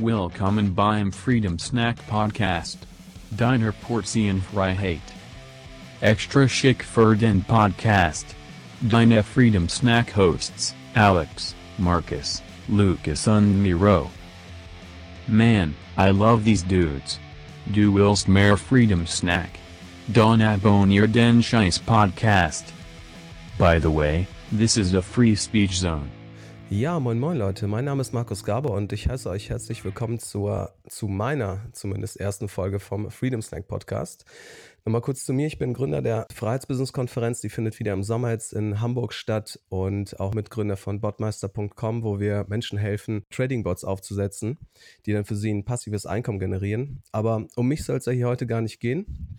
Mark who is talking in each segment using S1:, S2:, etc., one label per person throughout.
S1: Willkommen beim Freedom Snack Podcast. Deiner Portion Freiheit. Extra schick für den Podcast. Deine Freedom Snack Hosts, Alex, Marcus, Lucas and Miro. Man, I love these dudes. Du willst mehr Freedom Snack. Don abonnier den Scheiß Podcast. By the way, this is a free speech zone.
S2: Ja, moin moin Leute, mein Name ist Markus Gaber und ich heiße euch herzlich willkommen zur, zu meiner zumindest ersten Folge vom Freedom Snack Podcast. Nochmal kurz zu mir, ich bin Gründer der Freiheitsbusiness-Konferenz, die findet wieder im Sommer jetzt in Hamburg statt und auch Mitgründer von botmeister.com, wo wir Menschen helfen, Trading-Bots aufzusetzen, die dann für sie ein passives Einkommen generieren. Aber um mich soll es ja hier heute gar nicht gehen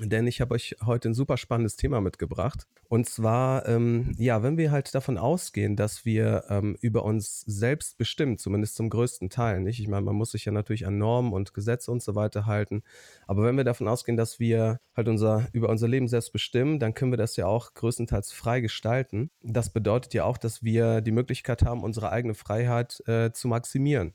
S2: denn ich habe euch heute ein super spannendes Thema mitgebracht. Und zwar, ähm, ja, wenn wir halt davon ausgehen, dass wir ähm, über uns selbst bestimmen, zumindest zum größten Teil, nicht? Ich meine, man muss sich ja natürlich an Normen und Gesetze und so weiter halten. Aber wenn wir davon ausgehen, dass wir halt unser, über unser Leben selbst bestimmen, dann können wir das ja auch größtenteils frei gestalten. Das bedeutet ja auch, dass wir die Möglichkeit haben, unsere eigene Freiheit äh, zu maximieren.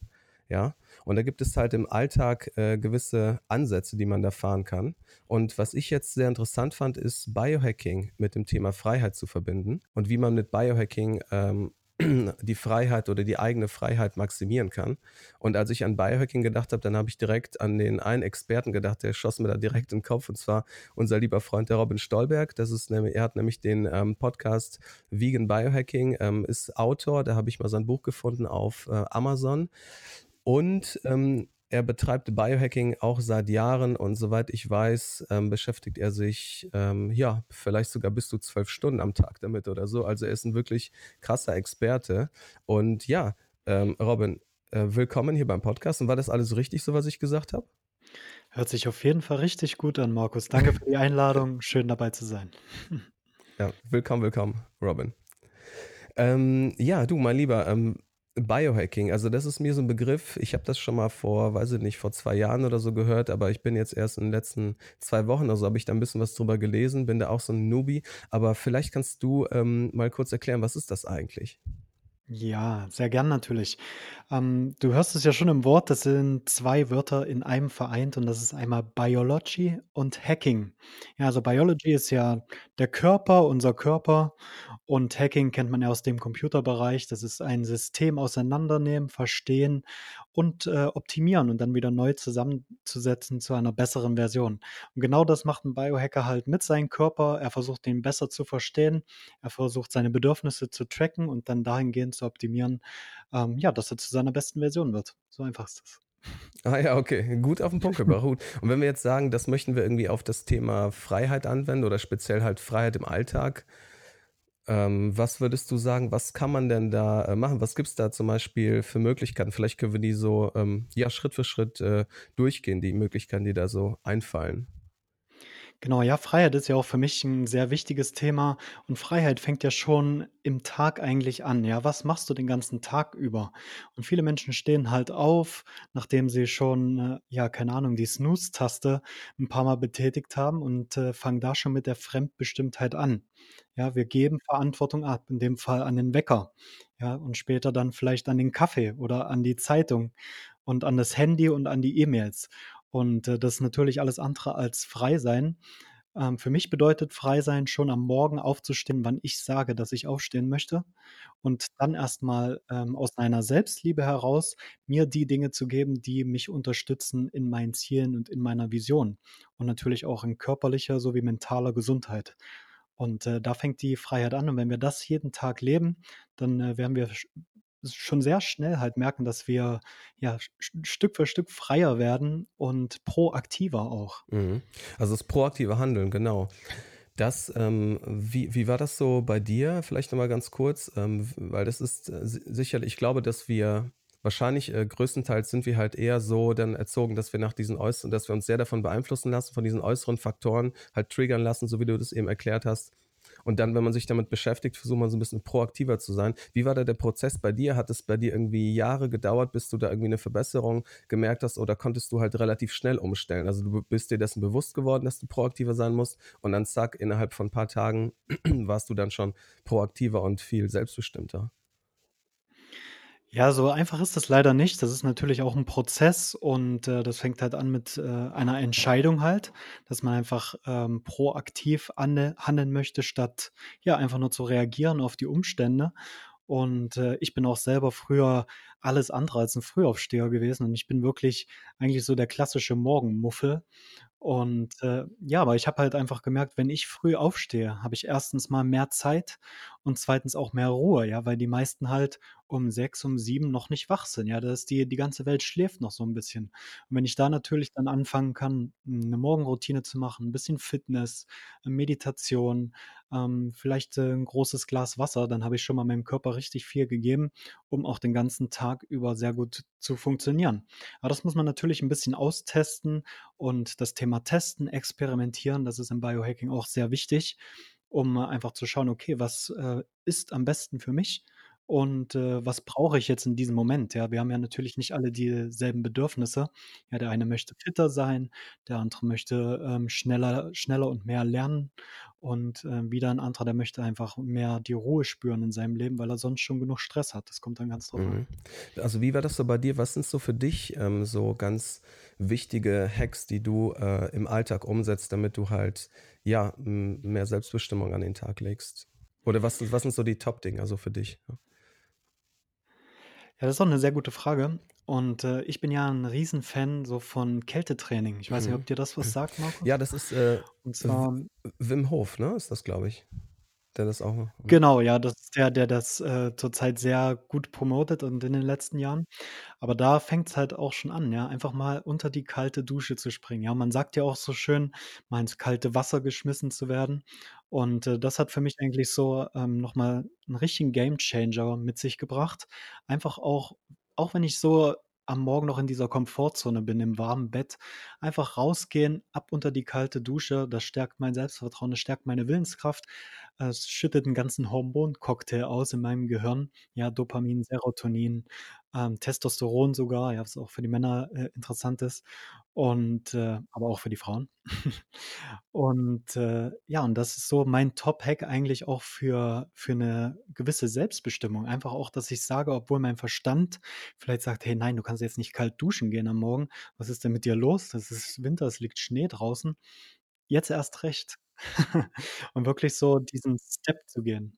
S2: Ja, und da gibt es halt im Alltag äh, gewisse Ansätze, die man da fahren kann. Und was ich jetzt sehr interessant fand, ist Biohacking mit dem Thema Freiheit zu verbinden und wie man mit Biohacking ähm, die Freiheit oder die eigene Freiheit maximieren kann. Und als ich an Biohacking gedacht habe, dann habe ich direkt an den einen Experten gedacht, der schoss mir da direkt in den Kopf, und zwar unser lieber Freund, der Robin Stolberg. Das ist er hat nämlich den ähm, Podcast Vegan Biohacking, ähm, ist Autor, da habe ich mal sein Buch gefunden auf äh, Amazon. Und ähm, er betreibt Biohacking auch seit Jahren und soweit ich weiß, ähm, beschäftigt er sich ähm, ja vielleicht sogar bis zu zwölf Stunden am Tag damit oder so. Also er ist ein wirklich krasser Experte. Und ja, ähm, Robin, äh, willkommen hier beim Podcast. Und war das alles richtig, so was ich gesagt habe?
S3: Hört sich auf jeden Fall richtig gut an, Markus. Danke für die Einladung. Schön dabei zu sein.
S2: ja, willkommen, willkommen, Robin. Ähm, ja, du, mein Lieber, ähm, Biohacking, also das ist mir so ein Begriff. Ich habe das schon mal vor, weiß ich nicht, vor zwei Jahren oder so gehört, aber ich bin jetzt erst in den letzten zwei Wochen oder so, habe ich da ein bisschen was drüber gelesen, bin da auch so ein Newbie. Aber vielleicht kannst du ähm, mal kurz erklären, was ist das eigentlich?
S3: Ja, sehr gern natürlich. Ähm, du hörst es ja schon im Wort, das sind zwei Wörter in einem vereint und das ist einmal Biology und Hacking. Ja, also Biology ist ja der Körper, unser Körper und Hacking kennt man ja aus dem Computerbereich. Das ist ein System auseinandernehmen, verstehen und äh, optimieren und dann wieder neu zusammenzusetzen zu einer besseren Version. Und genau das macht ein Biohacker halt mit seinem Körper. Er versucht den besser zu verstehen. Er versucht seine Bedürfnisse zu tracken und dann dahingehend zu optimieren, ähm, ja, dass er zu seiner besten Version wird. So einfach ist das.
S2: Ah ja, okay. Gut auf den Punkt gebracht. Gut. Und wenn wir jetzt sagen, das möchten wir irgendwie auf das Thema Freiheit anwenden oder speziell halt Freiheit im Alltag, ähm, was würdest du sagen, was kann man denn da äh, machen? Was gibt es da zum Beispiel für Möglichkeiten? Vielleicht können wir die so ähm, ja, Schritt für Schritt äh, durchgehen, die Möglichkeiten, die da so einfallen.
S3: Genau, ja, Freiheit ist ja auch für mich ein sehr wichtiges Thema und Freiheit fängt ja schon im Tag eigentlich an. Ja, was machst du den ganzen Tag über? Und viele Menschen stehen halt auf, nachdem sie schon, äh, ja, keine Ahnung, die Snooze-Taste ein paar Mal betätigt haben und äh, fangen da schon mit der Fremdbestimmtheit an. Ja, wir geben Verantwortung ab, in dem Fall an den Wecker, ja, und später dann vielleicht an den Kaffee oder an die Zeitung und an das Handy und an die E-Mails. Und, äh, das ist natürlich alles andere als frei sein. Ähm, für mich bedeutet frei sein schon am Morgen aufzustehen, wann ich sage, dass ich aufstehen möchte und dann erstmal ähm, aus einer Selbstliebe heraus mir die Dinge zu geben, die mich unterstützen in meinen Zielen und in meiner Vision und natürlich auch in körperlicher sowie mentaler Gesundheit. Und, äh, da fängt die Freiheit an und wenn wir das jeden Tag leben, dann, äh, werden wir schon sehr schnell halt merken, dass wir ja Stück für Stück freier werden und proaktiver auch.
S2: Mhm. Also das proaktive Handeln, genau. Das, ähm, wie, wie war das so bei dir? Vielleicht nochmal ganz kurz, ähm, weil das ist äh, sicherlich, ich glaube, dass wir wahrscheinlich äh, größtenteils sind wir halt eher so dann erzogen, dass wir nach diesen äußeren, dass wir uns sehr davon beeinflussen lassen, von diesen äußeren Faktoren halt triggern lassen, so wie du das eben erklärt hast. Und dann, wenn man sich damit beschäftigt, versucht man so ein bisschen proaktiver zu sein. Wie war da der Prozess bei dir? Hat es bei dir irgendwie Jahre gedauert, bis du da irgendwie eine Verbesserung gemerkt hast oder konntest du halt relativ schnell umstellen? Also du bist dir dessen bewusst geworden, dass du proaktiver sein musst und dann zack, innerhalb von ein paar Tagen warst du dann schon proaktiver und viel selbstbestimmter.
S3: Ja, so einfach ist das leider nicht. Das ist natürlich auch 'n Prozess und, äh, das fängt halt an mit, äh, einer Entscheidung halt, dass man einfach, ähm, proaktiv ande handeln möchte, statt, ja, einfach nur zu reagieren auf die Umstände. Und, äh, ich bin auch selber früher alles andere als 'n Frühaufsteher gewesen und ich bin wirklich eigentlich so der klassische Morgenmuffel. Und, äh, ja, aber ich habe halt einfach gemerkt, wenn ich früh aufstehe, habe ich erstens mal mehr Zeit und zweitens auch mehr Ruhe, ja, weil die meisten halt um 6, um 7 noch nicht wach sind, ja. Da ist die die ganze Welt schläft noch so 'n bisschen. Und wenn ich da natürlich dann anfangen kann, 'ne Morgenroutine zu machen, 'n bisschen Fitness, Meditation, ähm, vielleicht, äh, 'n großes Glas Wasser, dann habe ich schon mal meinem Körper richtig viel gegeben, um auch den ganzen Tag über sehr gut zu funktionieren. Aber das muss man natürlich 'n bisschen austesten und das Thema Testen, Experimentieren, das ist im Biohacking auch sehr wichtig, um einfach zu schauen: „Okay, was, äh, ist am besten für mich und, äh, was brauche ich jetzt in diesem Moment?“ Ja, wir haben ja natürlich nicht alle dieselben Bedürfnisse. Ja, der eine möchte fitter sein, der andere möchte, ähm, schneller schneller und mehr lernen und, äh, wieder 'n anderer, der möchte einfach mehr die Ruhe spüren in seinem Leben, weil er sonst schon genug Stress hat. Das kommt dann ganz drauf an.
S2: Mhm. Also, wie war das so bei dir? Was sind so für dich, ähm, so ganz wichtige Hacks, die du, äh, im Alltag umsetzt, damit du halt, ja, mehr Selbstbestimmung an den Tag legst? Oder was was sind so die Top-Dinger so für dich? Ja,
S3: das ist auch 'ne sehr gute Frage und, äh, ich bin ja 'n Riesenfan so von Kältetraining. Ich weiß nicht,
S2: Mhm.
S3: ob dir das was sagt,
S2: Ja,
S3: Markus?
S2: das ist, äh,
S3: Und zwar
S2: Wim Hof, ne, ist das, glaube ich, der das auch.
S3: Genau, ja, das ist der, der das, äh, zurzeit sehr gut promotet und in den letzten Jahren. Aber da fängt's halt auch schon an, ja, einfach mal unter die kalte Dusche zu springen. Ja, man sagt ja auch so schön, mal ins kalte Wasser geschmissen zu werden. Und, äh, das hat für mich eigentlich so, ähm, noch mal 'n richtigen Gamechanger mit sich gebracht. Einfach auch auch wenn ich so am Morgen noch in dieser Komfortzone bin, im warmen Bett, einfach rausgehen, ab unter die kalte Dusche. Das stärkt mein Selbstvertrauen, das stärkt meine Willenskraft. Es schüttet 'n ganzen Hormoncocktail aus in meinem Gehirn. Ja, Dopamin, Serotonin, ähm, Testosteron sogar, ja, was auch für die Männer, äh, interessant ist und, äh aber auch für die Frauen. Und, äh, ja, und das ist so mein Top-Hack eigentlich auch für für 'ne gewisse Selbstbestimmung. Einfach auch, dass ich sage, obwohl mein Verstand vielleicht sagt: „Hey, nein, du kannst jetzt nicht kalt duschen gehen am Morgen. Was ist denn mit dir los? Das ist Winter, es liegt Schnee draußen.“ Jetzt erst recht. Und wirklich so diesen Step zu gehen.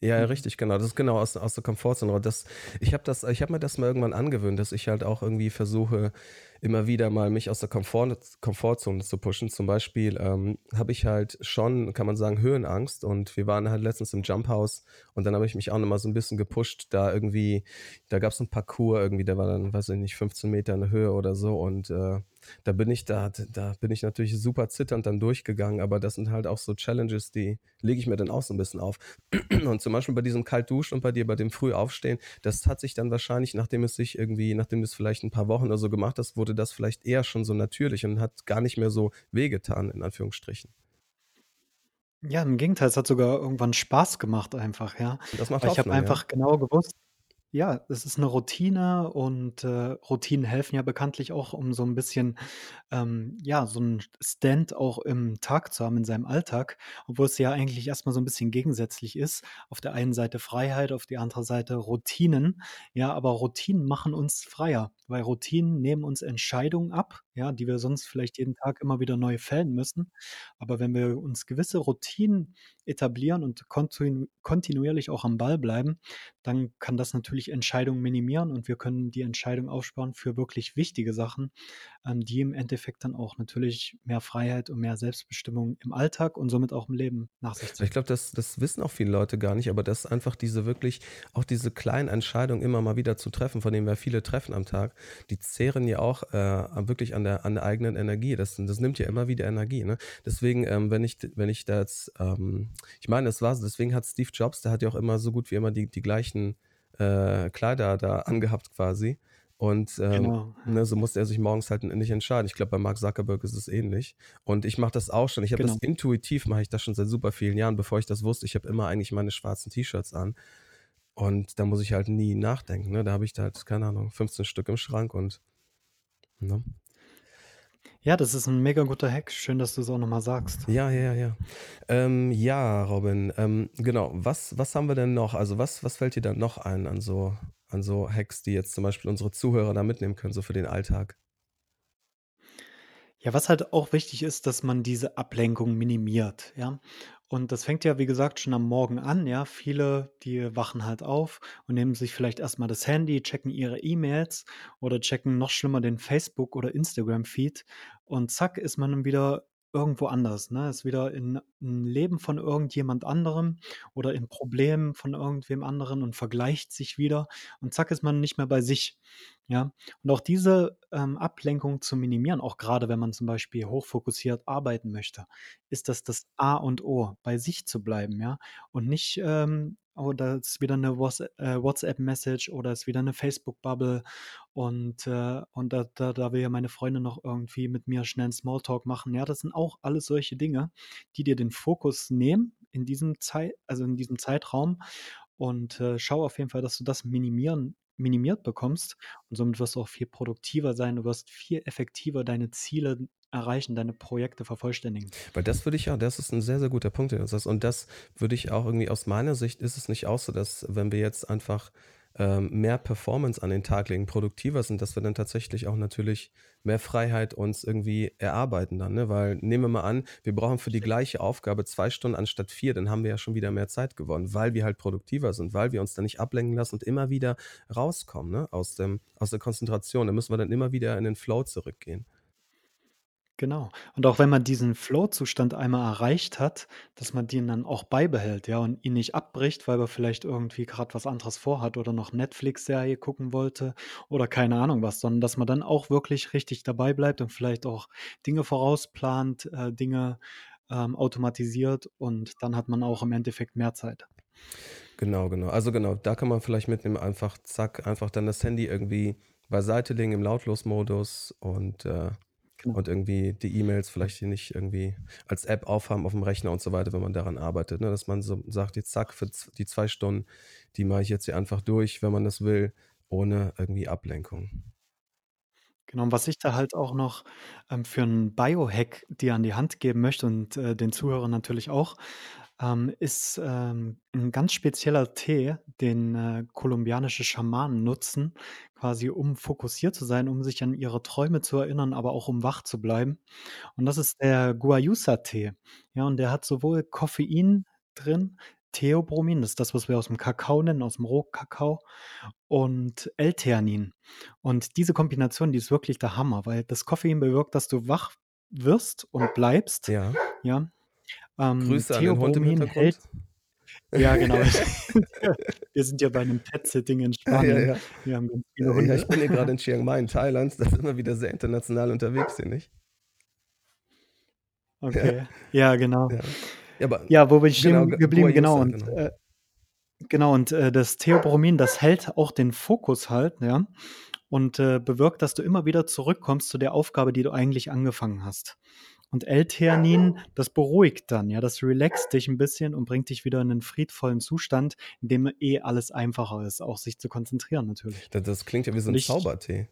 S2: Ja,
S3: Mhm.
S2: richtig, genau. Das ist genau aus aus der Komfortzone. Das ich habe habe mir das mal irgendwann angewöhnt, dass ich halt auch irgendwie versuche, immer wieder mal mich aus der Komfort Komfortzone zu pushen. Zum Beispiel, ähm, habe ich halt schon, kann man sagen, Höhenangst und wir waren halt letztens im Jump House und dann habe ich mich auch noch mal so 'n bisschen gepusht, da irgendwie da gab's 'n Parcours irgendwie, der war dann, weiß ich nicht, 15 Meter in der Höhe oder so und, äh, da bin ich da da bin ich natürlich super zitternd dann durchgegangen, aber das sind halt auch so Challenges, die lege ich mir dann auch so 'n bisschen auf. Und zum Beispiel bei diesem Kalt-Duschen und bei dir bei dem Frühaufstehen, das hat sich dann wahrscheinlich, nachdem es sich irgendwie nachdem du es vielleicht 'n paar Wochen oder so gemacht hast, wurde das vielleicht eher schon so natürlich und hat gar nicht mehr so wehgetan in Anführungsstrichen.
S3: Ja, im Gegenteil, es hat sogar irgendwann Spaß gemacht einfach, ja.
S2: Das macht
S3: Weil ich habe
S2: Hoffnung, ja.
S3: einfach genau gewusst ja, es ist 'ne Routine und, äh, Routinen helfen ja bekanntlich auch, um so 'n bisschen, ähm, ja, so 'n Stand auch im Tag zu haben in seinem Alltag, obwohl es ja eigentlich erst mal so 'n bisschen gegensätzlich ist. Auf der einen Seite Freiheit, auf die andere Seite Routinen. Ja, aber Routinen machen uns freier, weil Routinen nehmen uns Entscheidungen ab, ja, die wir sonst vielleicht jeden Tag immer wieder neu fällen müssen. Aber wenn wir uns gewisse Routinen etablieren und kontinu kontinuierlich auch am Ball bleiben, dann kann das natürlich Entscheidungen minimieren und wir können die Entscheidung aufsparen für wirklich wichtige Sachen, ähm, die im Endeffekt dann auch natürlich mehr Freiheit und mehr Selbstbestimmung im Alltag und somit auch im Leben nach sich
S2: Ich
S3: ziehen.
S2: glaube, das das wissen auch viele Leute gar nicht, aber dass einfach diese wirklich auch diese kleinen Entscheidungen immer mal wieder zu treffen, von denen wir viele treffen am Tag, die zehren ja auch, äh, wirklich an der an der eigenen Energie. Das das nimmt ja immer wieder Energie, ne? Deswegen, ähm, wenn ich wenn ich da jetzt, ähm ich meine, das war so deswegen hat Steve Jobs, der hat ja auch immer so gut wie immer die die gleichen, äh, Kleider da angehabt quasi und, ähm,
S3: Genau,
S2: ne, so musste er sich morgens halt nicht entscheiden. Ich glaube, bei Mark Zuckerberg ist es ähnlich. Und ich mache das auch schon. Ich habe das
S3: Genau.
S2: intuitiv mache ich das schon seit super vielen Jahren, bevor ich das wusste. Ich habe immer eigentlich meine schwarzen T-Shirts an und da muss ich halt nie nachdenken, ne? Da habe ich da halt, keine Ahnung, 15 Stück im Schrank und ne?
S3: Ja, das ist 'n mega guter Hack. Schön, dass du's auch noch mal sagst.
S2: Ja, ja, ja. Ähm, ja, Robin, ähm, genau. Was was haben wir denn noch? Also, was was fällt dir da noch ein an so an so Hacks, die jetzt zum Beispiel unsere Zuhörer da mitnehmen können, so für den Alltag?
S3: Ja, was halt auch wichtig ist, dass man diese Ablenkung minimiert, ja? Und das fängt ja, wie gesagt, schon am Morgen an, ja? Viele, die wachen halt auf und nehmen sich vielleicht erst mal das Handy, checken ihre E-Mails oder checken noch schlimmer den Facebook oder Instagram-Feed und zack ist man dann wieder irgendwo anders, ne? Ist wieder in 'n Leben von irgendjemand anderem oder in Problemen von irgendwem anderen und vergleicht sich wieder und zack ist man nicht mehr bei sich, ja? Und auch diese, ähm, Ablenkung zu minimieren, auch grade wenn man zum Beispiel hochfokussiert arbeiten möchte, ist das das A und O, bei sich zu bleiben, ja? Und nicht, ähm: „Oh, da ist wieder 'ne Whats äh, WhatsApp-Message oder ist wieder 'ne Facebook-Bubble und, äh und da da da will ja meine Freundin noch irgendwie mit mir schnell 'n Smalltalk machen.“ Ja, das sind auch alles solche Dinge, die dir den Fokus nehmen in diesem Zei also, in diesem Zeitraum und, äh, schau auf jeden Fall, dass du das minimieren minimiert bekommst und somit wirst du auch viel produktiver sein. Du wirst viel effektiver deine Ziele erreichen, deine Projekte vervollständigen.
S2: Weil das würde ich ja das ist 'n sehr, sehr guter Punkt, den du sagst. Und das würde ich auch irgendwie aus meiner Sicht ist es nicht auch so, dass wenn wir jetzt einfach, mehr Performance an den Tag legen, produktiver sind, dass wir dann tatsächlich auch natürlich mehr Freiheit uns irgendwie erarbeiten dann, ne? Weil nehmen wir mal an, wir brauchen für die gleiche Aufgabe 2 Stunden anstatt 4, dann haben wir ja schon wieder mehr Zeit gewonnen, weil wir halt produktiver sind, weil wir uns da nicht ablenken lassen und immer wieder rauskommen, ne, aus dem aus der Konzentration. Da müssen wir dann immer wieder in den Flow zurückgehen.
S3: Genau. Und auch wenn man diesen Flow-Zustand einmal erreicht hat, dass man den dann auch beibehält, ja, und ihn nicht abbricht, weil man vielleicht irgendwie grad was anderes vorhat oder noch Netflix-Serie gucken wollte oder keine Ahnung was, sondern dass man dann auch wirklich richtig dabei bleibt und vielleicht auch Dinge vorausplant, äh, Dinge, ähm, automatisiert und dann hat man auch im Endeffekt mehr Zeit.
S2: Genau, genau. Also, genau, da kann man vielleicht mitnehmen, einfach zack, einfach dann das Handy irgendwie beiseite legen im Lautlos-Modus und, äh
S3: Genau.
S2: und irgendwie die E-Mails vielleicht hier nicht irgendwie als App aufhaben aufm Rechner und so weiter, wenn man daran arbeitet, ne? Dass man so sagt: „Jetzt zack, für die 2 Stunden, die mache ich jetzt hier einfach durch, wenn man das will, ohne irgendwie Ablenkung.“
S3: Genau, und was ich da halt auch noch, ähm, für 'n Biohack dir an die Hand geben möchte und, äh, den Zuhörern natürlich auch, ähm, ist, ähm, 'n ganz spezieller Tee, den, äh, kolumbianische Schamanen nutzen, quasi um fokussiert zu sein, um sich an ihre Träume zu erinnern, aber auch um wach zu bleiben. Und das ist der Guayusa-Tee. Ja, und der hat sowohl Koffein drin, Theobromin, das ist das, was wir aus'm Kakao nennen, aus'm Rohkakao und L-Theanin. Und diese Kombination, die ist wirklich der Hammer, weil das Koffein bewirkt, dass du wach wirst und bleibst,
S2: Ja.
S3: ja. Ähm,
S2: Grüße an den Hund
S3: hält ja, genau. Wir sind ja bei 'nem Pet-Sitting in
S2: Ja, ja,
S3: Spanien.
S2: ja.
S3: Wir haben ganz viele
S2: Äh, ja,
S3: Hunde.
S2: ich bin hier grade in Chiang Mai in Thailand. Da sind wir wieder sehr international unterwegs hier, nicht? Ja.
S3: Okay. Ja, genau.
S2: Ja. Ja, aber
S3: Ja, wo bin ich
S2: genau,
S3: geblieben? Genau und,
S2: genau.
S3: äh genau und, äh, das Theobromin, das hält auch den Fokus halt, ja, und, äh, bewirkt, dass du immer wieder zurückkommst zu der Aufgabe, die du eigentlich angefangen hast. Und L-Theanin, das beruhigt dann, ja, das relaxt dich 'n bisschen und bringt dich wieder in 'nen friedvollen Zustand, in dem eh alles einfacher ist, auch sich zu konzentrieren natürlich.
S2: Da das klingt ja wie so
S3: Und
S2: 'n
S3: ich
S2: Zaubertee.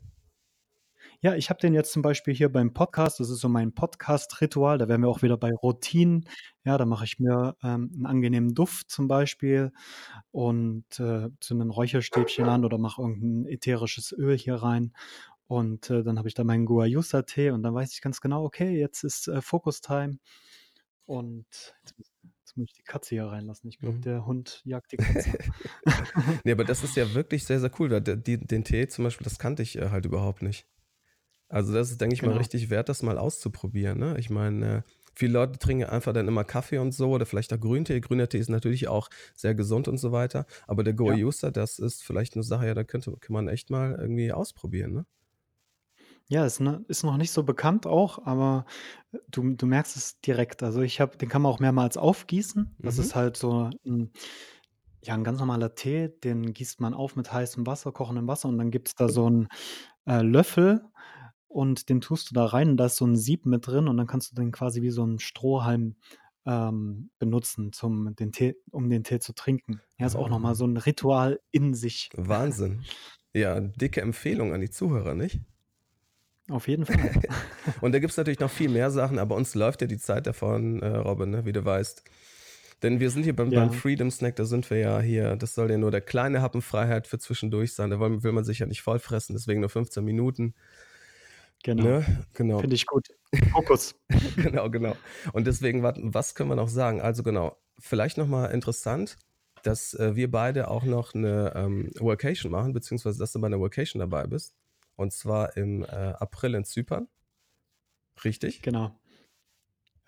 S3: Ja, ich habe den jetzt zum Beispiel hier beim Podcast. Das ist so mein Podcast-Ritual. Da wären wir auch wieder bei Routinen. Ja, da mache ich mir, ähm, 'n angenehmen Duft zum Beispiel und, äh, zünde 'n Räucherstäbchen an oder mache irgend 'n ätherisches Öl hier rein. Und, äh, dann habe ich da meinen Guayusa-Tee und dann weiß ich ganz genau: „Okay, jetzt ist, äh, Focus-Time.“ Und jetzt muss jetzt muss ich die Katze hier reinlassen. Ich glaube,
S2: Mhm.
S3: der Hund jagt die Katze.
S2: Ne, aber das ist ja wirklich sehr, sehr cool, weil die den Tee zum Beispiel, das kannte ich, äh, halt überhaupt nicht. Also, das ist, denke ich mal,
S3: Genau.
S2: richtig wert, das mal auszuprobieren, ne? Ich meine, äh, viele Leute trinken ja einfach dann immer Kaffee und so oder vielleicht auch Grüntee. Grüner Tee ist natürlich auch sehr gesund und so weiter. Aber der
S3: Ja.
S2: Guayusa, das ist vielleicht 'ne Sache, ja, da könnte kann man echt mal irgendwie ausprobieren, ne?
S3: Ja, ist ne ist noch nicht so bekannt auch, aber, äh, du du merkst es direkt. Also, ich habe den kann man auch mehrmals aufgießen. Das ist
S2: Mhm.
S3: halt so 'n ja, 'n ganz normaler Tee, den gießt man auf mit heißem Wasser, kochendem Wasser und dann gibt's da so 'n, äh, Löffel und den tust du da rein und da ist so 'n Sieb mit drin und dann kannst du den quasi wie so 'n Strohhalm, ähm, benutzen zum den Tee um den Tee zu trinken. Ja, ist auch noch mal
S2: Ah.
S3: so 'n Ritual in sich.
S2: Wahnsinn. Ja, dicke Empfehlung an die Zuhörer, nicht?
S3: Auf jeden Fall.
S2: Und da gibt's natürlich noch viel mehr Sachen, aber uns läuft ja die Zeit davon, äh, Robin, ne, wie du weißt. Denn wir sind hier beim,
S3: Ja.
S2: beim Freedom Snack, da sind wir ja hier, das soll ja nur der kleine Happen Freiheit für zwischendurch sein. Da will, will man sich ja nicht vollfressen, deswegen nur 15 Minuten.
S3: Genau.
S2: Ne? Genau.
S3: Finde ich gut. Fokus.
S2: genau, genau. Und deswegen, was können wir noch sagen? Also genau, vielleicht nochmal interessant, dass äh, wir beide auch noch eine ähm, Workation machen, beziehungsweise dass du bei einer Workation dabei bist. Und zwar im äh, April in Zypern. Richtig?
S3: Genau.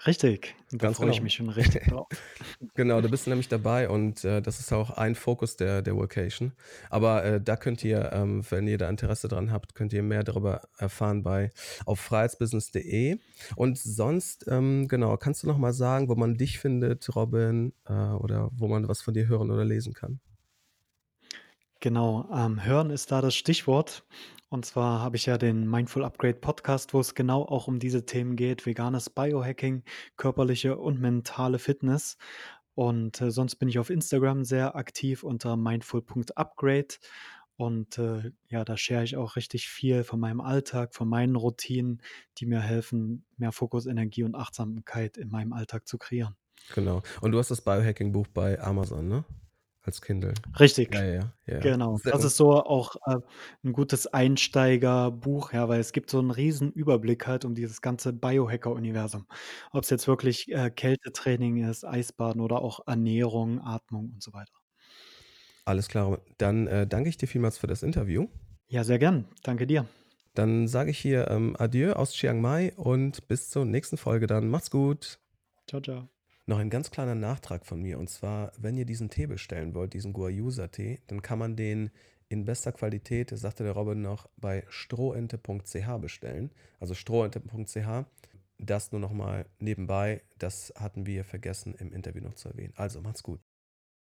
S3: Richtig. Da
S2: Ganz
S3: freue ich
S2: genau.
S3: mich schon richtig drauf.
S2: Genau, du bist nämlich dabei und äh, das ist auch ein Fokus der, der Workation. Aber äh, da könnt ihr, ähm, wenn ihr da Interesse dran habt, könnt ihr mehr darüber erfahren bei auf freiheitsbusiness.de. Und sonst, ähm, genau, kannst du noch mal sagen, wo man dich findet, Robin, äh, oder wo man was von dir hören oder lesen kann?
S3: Genau, ähm, hören ist da das Stichwort. Und zwar habe ich ja den Mindful Upgrade Podcast, wo es genau auch um diese Themen geht, veganes Biohacking, körperliche und mentale Fitness. Und äh, sonst bin ich auf Instagram sehr aktiv unter mindful.upgrade. Und äh, ja, da share ich auch richtig viel von meinem Alltag, von meinen Routinen, die mir helfen, mehr Fokus, Energie und Achtsamkeit in meinem Alltag zu kreieren.
S2: Genau. Und du hast das Biohacking-Buch bei Amazon, ne? Als Kindle.
S3: Richtig.
S2: Ja, ja, ja.
S3: Genau, das ist so auch äh, ein gutes Einsteigerbuch, ja, weil es gibt so einen riesen Überblick halt um dieses ganze Biohacker-Universum. Ob es jetzt wirklich äh, Kältetraining ist, Eisbaden oder auch Ernährung, Atmung und so weiter.
S2: Alles klar. Dann äh, danke ich dir vielmals für das Interview.
S3: Ja, sehr gern. Danke dir.
S2: Dann sage ich hier ähm, Adieu aus Chiang Mai und bis zur nächsten Folge dann. Macht's gut.
S3: Ciao, ciao.
S2: Noch ein ganz kleiner Nachtrag von mir und zwar, wenn ihr diesen Tee bestellen wollt, diesen Guayusa-Tee, dann kann man den in bester Qualität, sagte der Robin noch, bei strohente.ch bestellen. Also strohente.ch. Das nur noch mal nebenbei, das hatten wir vergessen im Interview noch zu erwähnen. Also macht's gut.